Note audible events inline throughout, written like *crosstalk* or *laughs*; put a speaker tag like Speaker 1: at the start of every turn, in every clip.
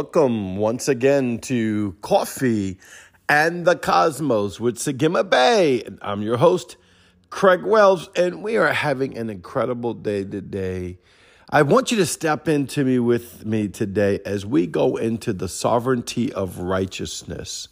Speaker 1: welcome once again to Coffee and the Cosmos with Sagima Bay. I'm your host, Craig Wells, and we are having an incredible day today. I want you to step into me with me today as we go into the sovereignty of righteousness.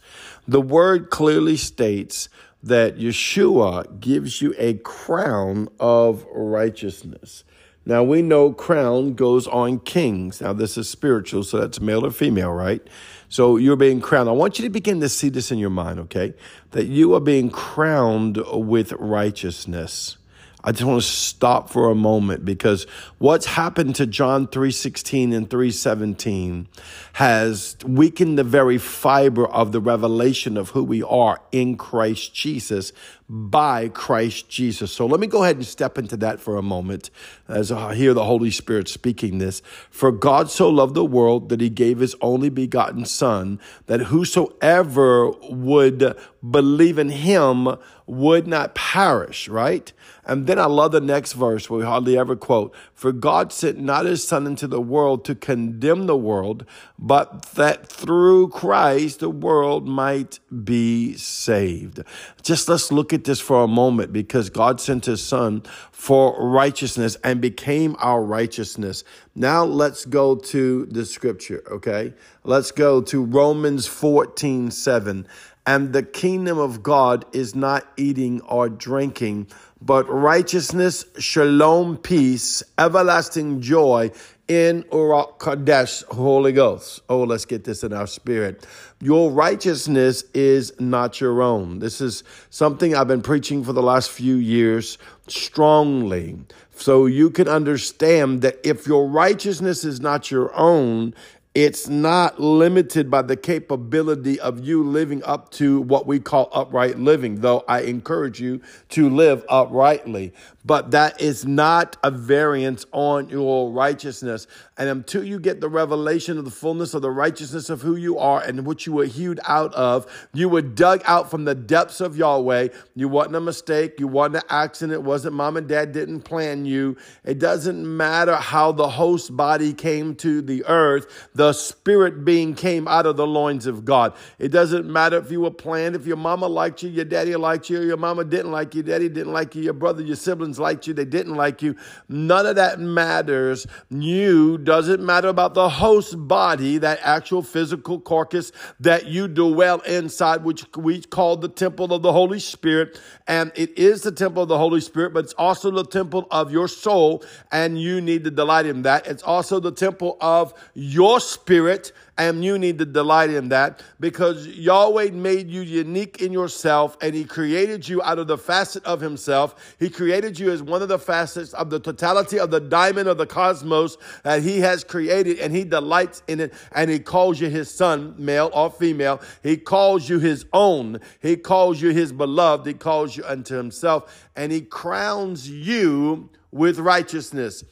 Speaker 1: The word clearly states that Yeshua gives you a crown of righteousness. Now we know crown goes on kings. Now this is spiritual, so that's male or female, right? So you're being crowned. I want you to begin to see this in your mind, okay? That you are being crowned with righteousness. I just want to stop for a moment because what's happened to John 3:16 and 3:17 has weakened the very fiber of the revelation of who we are in Christ Jesus by Christ Jesus. So let me go ahead and step into that for a moment as I hear the Holy Spirit speaking this. For God so loved the world that he gave his only begotten son that whosoever would believe in him would not perish, right? And then I love the next verse we hardly ever quote. For God sent not his son into the world to condemn the world, but that through Christ the world might be saved. Just let's look at this for a moment because God sent his son for righteousness and became our righteousness. Now let's go to the scripture, okay? Let's go to Romans 14, 7. And the kingdom of God is not eating or drinking, but righteousness, shalom, peace, everlasting joy in Ruach Kodesh, Holy Ghost. Oh, let's get this in our spirit. Your righteousness is not your own. This is something I've been preaching for the last few years strongly. So you can understand that if your righteousness is not your own, it's not limited by the capability of you living up to what we call upright living, though I encourage you to live uprightly. But that is not a variance on your righteousness. And until you get the revelation of the fullness of the righteousness of who you are and what you were hewed out of, you were dug out from the depths of Yahweh. You wasn't a mistake. You wasn't an accident. It wasn't mom and dad didn't plan you. It doesn't matter how the host body came to the earth. The spirit being came out of the loins of God. It doesn't matter if you were planned, if your mama liked you, your daddy liked you, your mama didn't like you, daddy didn't like you, your brother, your siblings liked you, they didn't like you. None of that matters. You doesn't matter about the host body, that actual physical carcass that you dwell inside, which we call the temple of the Holy Spirit. And it is the temple of the Holy Spirit, but it's also the temple of your soul, and you need to delight in that. It's also the temple of your spirit and you need to delight in that because Yahweh made you unique in yourself and He created you out of the facet of Himself. He created you as one of the facets of the totality of the diamond of the cosmos that He has created and He delights in it and He calls you His son, male or female. He calls you His own. He calls you His beloved. He calls you unto Himself and He crowns you with righteousness.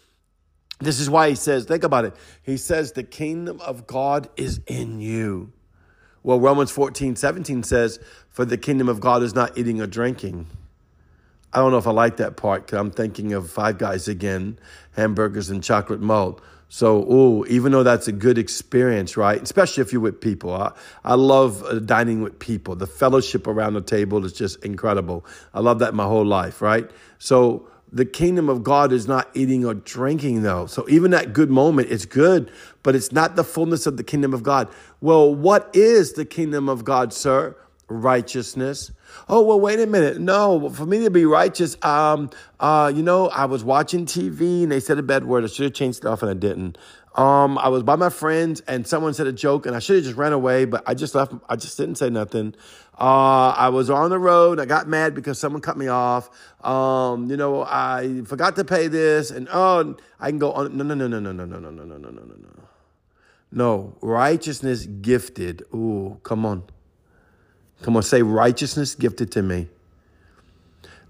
Speaker 1: This is why he says, think about it. He says, the kingdom of God is in you. Well, Romans 14, 17 says, for the kingdom of God is not eating or drinking. I don't know if I like that part because I'm thinking of Five Guys again, hamburgers and chocolate malt. So, ooh, even though that's a good experience, right? Especially if you're with people. I, I love uh, dining with people. The fellowship around the table is just incredible. I love that my whole life, right? So, the kingdom of God is not eating or drinking, though. So even that good moment is good, but it's not the fullness of the kingdom of God. Well, what is the kingdom of God, sir? Righteousness. Oh, well, wait a minute. No, for me to be righteous, um, uh, you know, I was watching TV and they said a bad word. I should have changed it off and I didn't. Um, I was by my friends and someone said a joke and I should have just ran away, but I just left. I just didn't say nothing. Uh, I was on the road. I got mad because someone cut me off. Um, you know, I forgot to pay this and oh, I can go on. No, no, no, no, no, no, no, no, no, no, no, no, no. No, righteousness gifted. Ooh, come on. Come on, say righteousness gifted to me.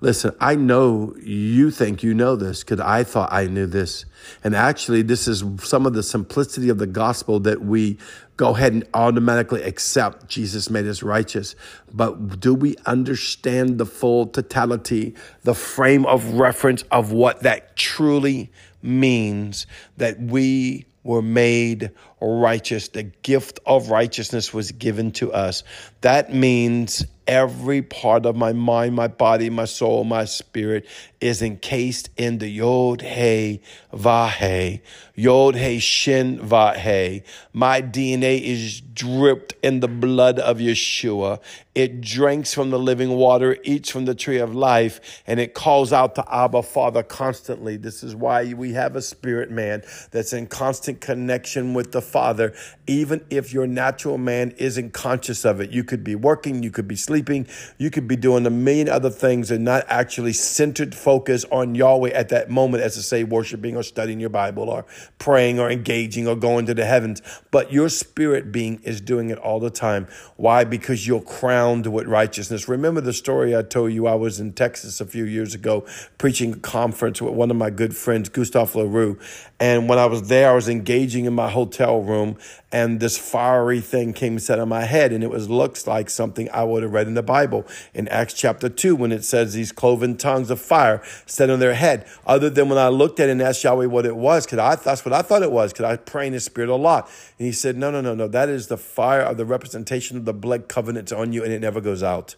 Speaker 1: Listen, I know you think you know this because I thought I knew this. And actually, this is some of the simplicity of the gospel that we go ahead and automatically accept Jesus made us righteous. But do we understand the full totality, the frame of reference of what that truly means that we were made righteous. The gift of righteousness was given to us. That means every part of my mind, my body, my soul, my spirit is encased in the Yod He Vahe, Yod He Shin Vahe. My DNA is dripped in the blood of Yeshua. It drinks from the living water, eats from the tree of life, and it calls out to Abba Father constantly. This is why we have a spirit man that's in constant connection with the Father, even if your natural man isn't conscious of it. You could be working, you could be sleeping, you could be doing a million other things and not actually centered focus on Yahweh at that moment, as to say, worshiping or studying your Bible or praying or engaging or going to the heavens. But your spirit being is doing it all the time. Why? Because you're crowned with righteousness. Remember the story I told you I was in Texas a few years ago preaching a conference with one of my good friends, Gustave LaRue. And when I was there, I was engaging in my hotel room and this fiery thing came and sat on my head and it was looks like something I would have read in the Bible in Acts chapter 2 when it says these cloven tongues of fire set on their head. Other than when I looked at it and asked Yahweh what it was, because I that's what I thought it was, because I pray in the spirit a lot. And he said, No, no, no, no. That is the fire of the representation of the blood covenants on you, and it never goes out.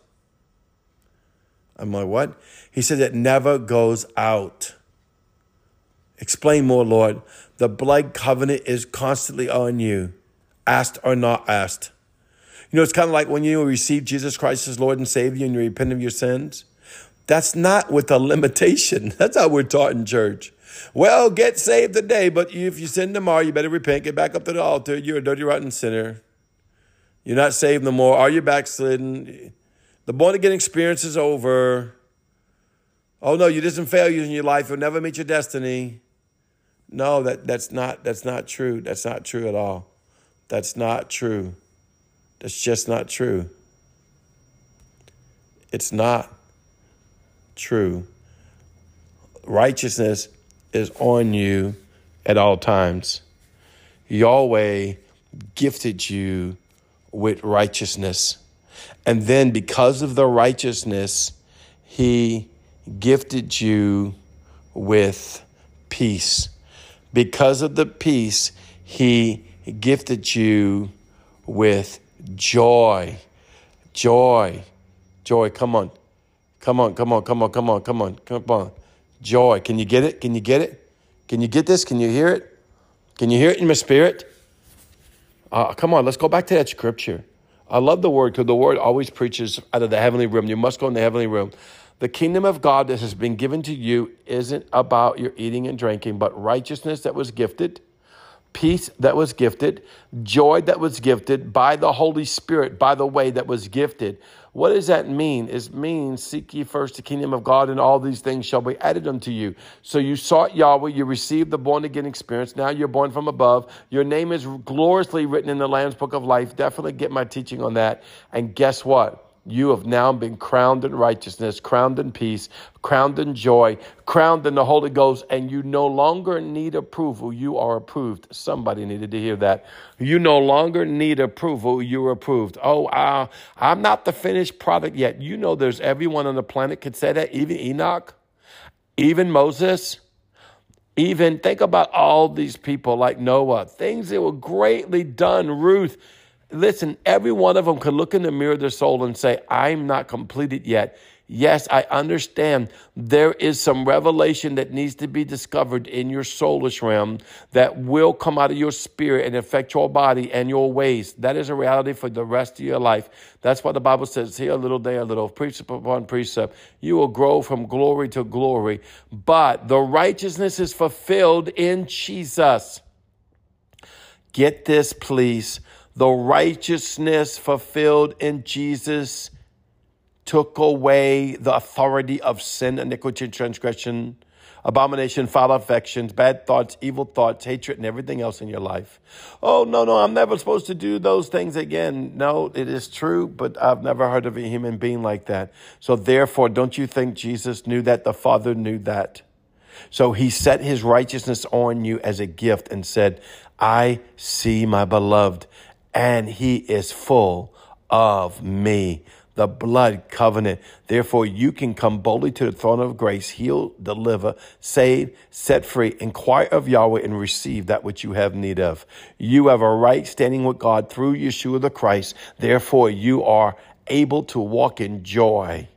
Speaker 1: I'm like, what? He said it never goes out. Explain more, Lord. The blood covenant is constantly on you asked or not asked. You know, it's kind of like when you receive Jesus Christ as Lord and Savior and you repent of your sins. That's not with a limitation. *laughs* That's how we're taught in church. Well, get saved today, but if you sin tomorrow, you better repent, get back up to the altar. You're a dirty, rotten sinner. You're not saved no more. Are you backslidden? The born again experience is over. Oh no, you did some failures in your life. You'll never meet your destiny. No, that, that's not that's not true. That's not true at all. That's not true. That's just not true. It's not true. Righteousness is on you at all times. Yahweh gifted you with righteousness. And then, because of the righteousness, He gifted you with peace. Because of the peace, He gifted you with joy. Joy. Joy. Come on. Come on, come on, come on, come on, come on, come on. Joy. Can you get it? Can you get it? Can you get this? Can you hear it? Can you hear it in my spirit? Uh, come on, let's go back to that scripture. I love the word because the word always preaches out of the heavenly room. You must go in the heavenly room. The kingdom of God that has been given to you isn't about your eating and drinking, but righteousness that was gifted peace that was gifted, joy that was gifted by the Holy Spirit, by the way that was gifted. What does that mean? It means seek ye first the kingdom of God, and all these things shall be added unto you. So you sought Yahweh, you received the born again experience. Now you're born from above. Your name is gloriously written in the Lamb's book of life. Definitely get my teaching on that. And guess what? You have now been crowned in righteousness, crowned in peace, crowned in joy, crowned in the Holy Ghost, and you no longer need approval. You are approved. Somebody needed to hear that. You no longer need approval. You're approved. Oh, uh, I'm not the finished product yet. You know, there's everyone on the planet could say that, even Enoch, even Moses. Even think about all these people like Noah, things that were greatly done. Ruth, Listen, every one of them could look in the mirror of their soul and say, I'm not completed yet. Yes, I understand there is some revelation that needs to be discovered in your soulish realm that will come out of your spirit and affect your body and your ways. That is a reality for the rest of your life. That's why the Bible says, here a little, there a little, precept upon precept. You will grow from glory to glory. But the righteousness is fulfilled in Jesus. Get this, please. The righteousness fulfilled in Jesus took away the authority of sin, iniquity, transgression, abomination, foul affections, bad thoughts, evil thoughts, hatred, and everything else in your life. Oh, no, no, I'm never supposed to do those things again. No, it is true, but I've never heard of a human being like that. So therefore, don't you think Jesus knew that? The Father knew that. So he set his righteousness on you as a gift and said, I see my beloved and he is full of me. the blood covenant. Therefore, you can come boldly to the throne of grace, heal, deliver, save, set free, inquire of Yahweh, and receive that which you have need of. You have a right standing with God through Yeshua the Christ. Therefore, you are able to walk in joy,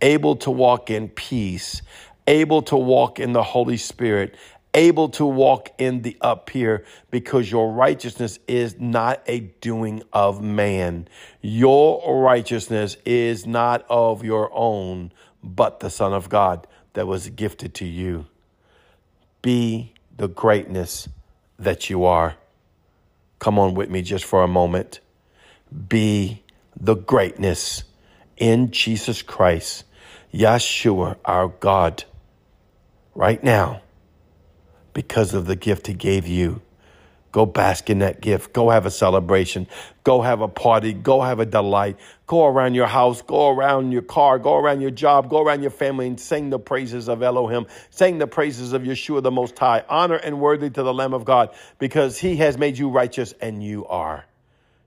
Speaker 1: able to walk in peace, able to walk in the Holy Spirit, able to walk in the up here because your righteousness is not a doing of man. Your righteousness is not of your own, but the Son of God that was gifted to you. Be the greatness that you are. Come on with me just for a moment. Be the greatness in Jesus Christ, Yeshua, our God, right now because of the gift he gave you. Go bask in that gift. Go have a celebration. Go have a party. Go have a delight. Go around your house. Go around your car. Go around your job. Go around your family and sing the praises of Elohim. Sing the praises of Yeshua the Most High. Honor and worthy to the Lamb of God because he has made you righteous and you are.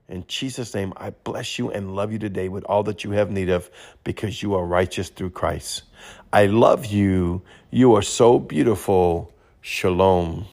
Speaker 1: In Jesus' name, I bless you and love you today with all that you have need of because you are righteous through Christ. I love you. You are so beautiful. Shalom.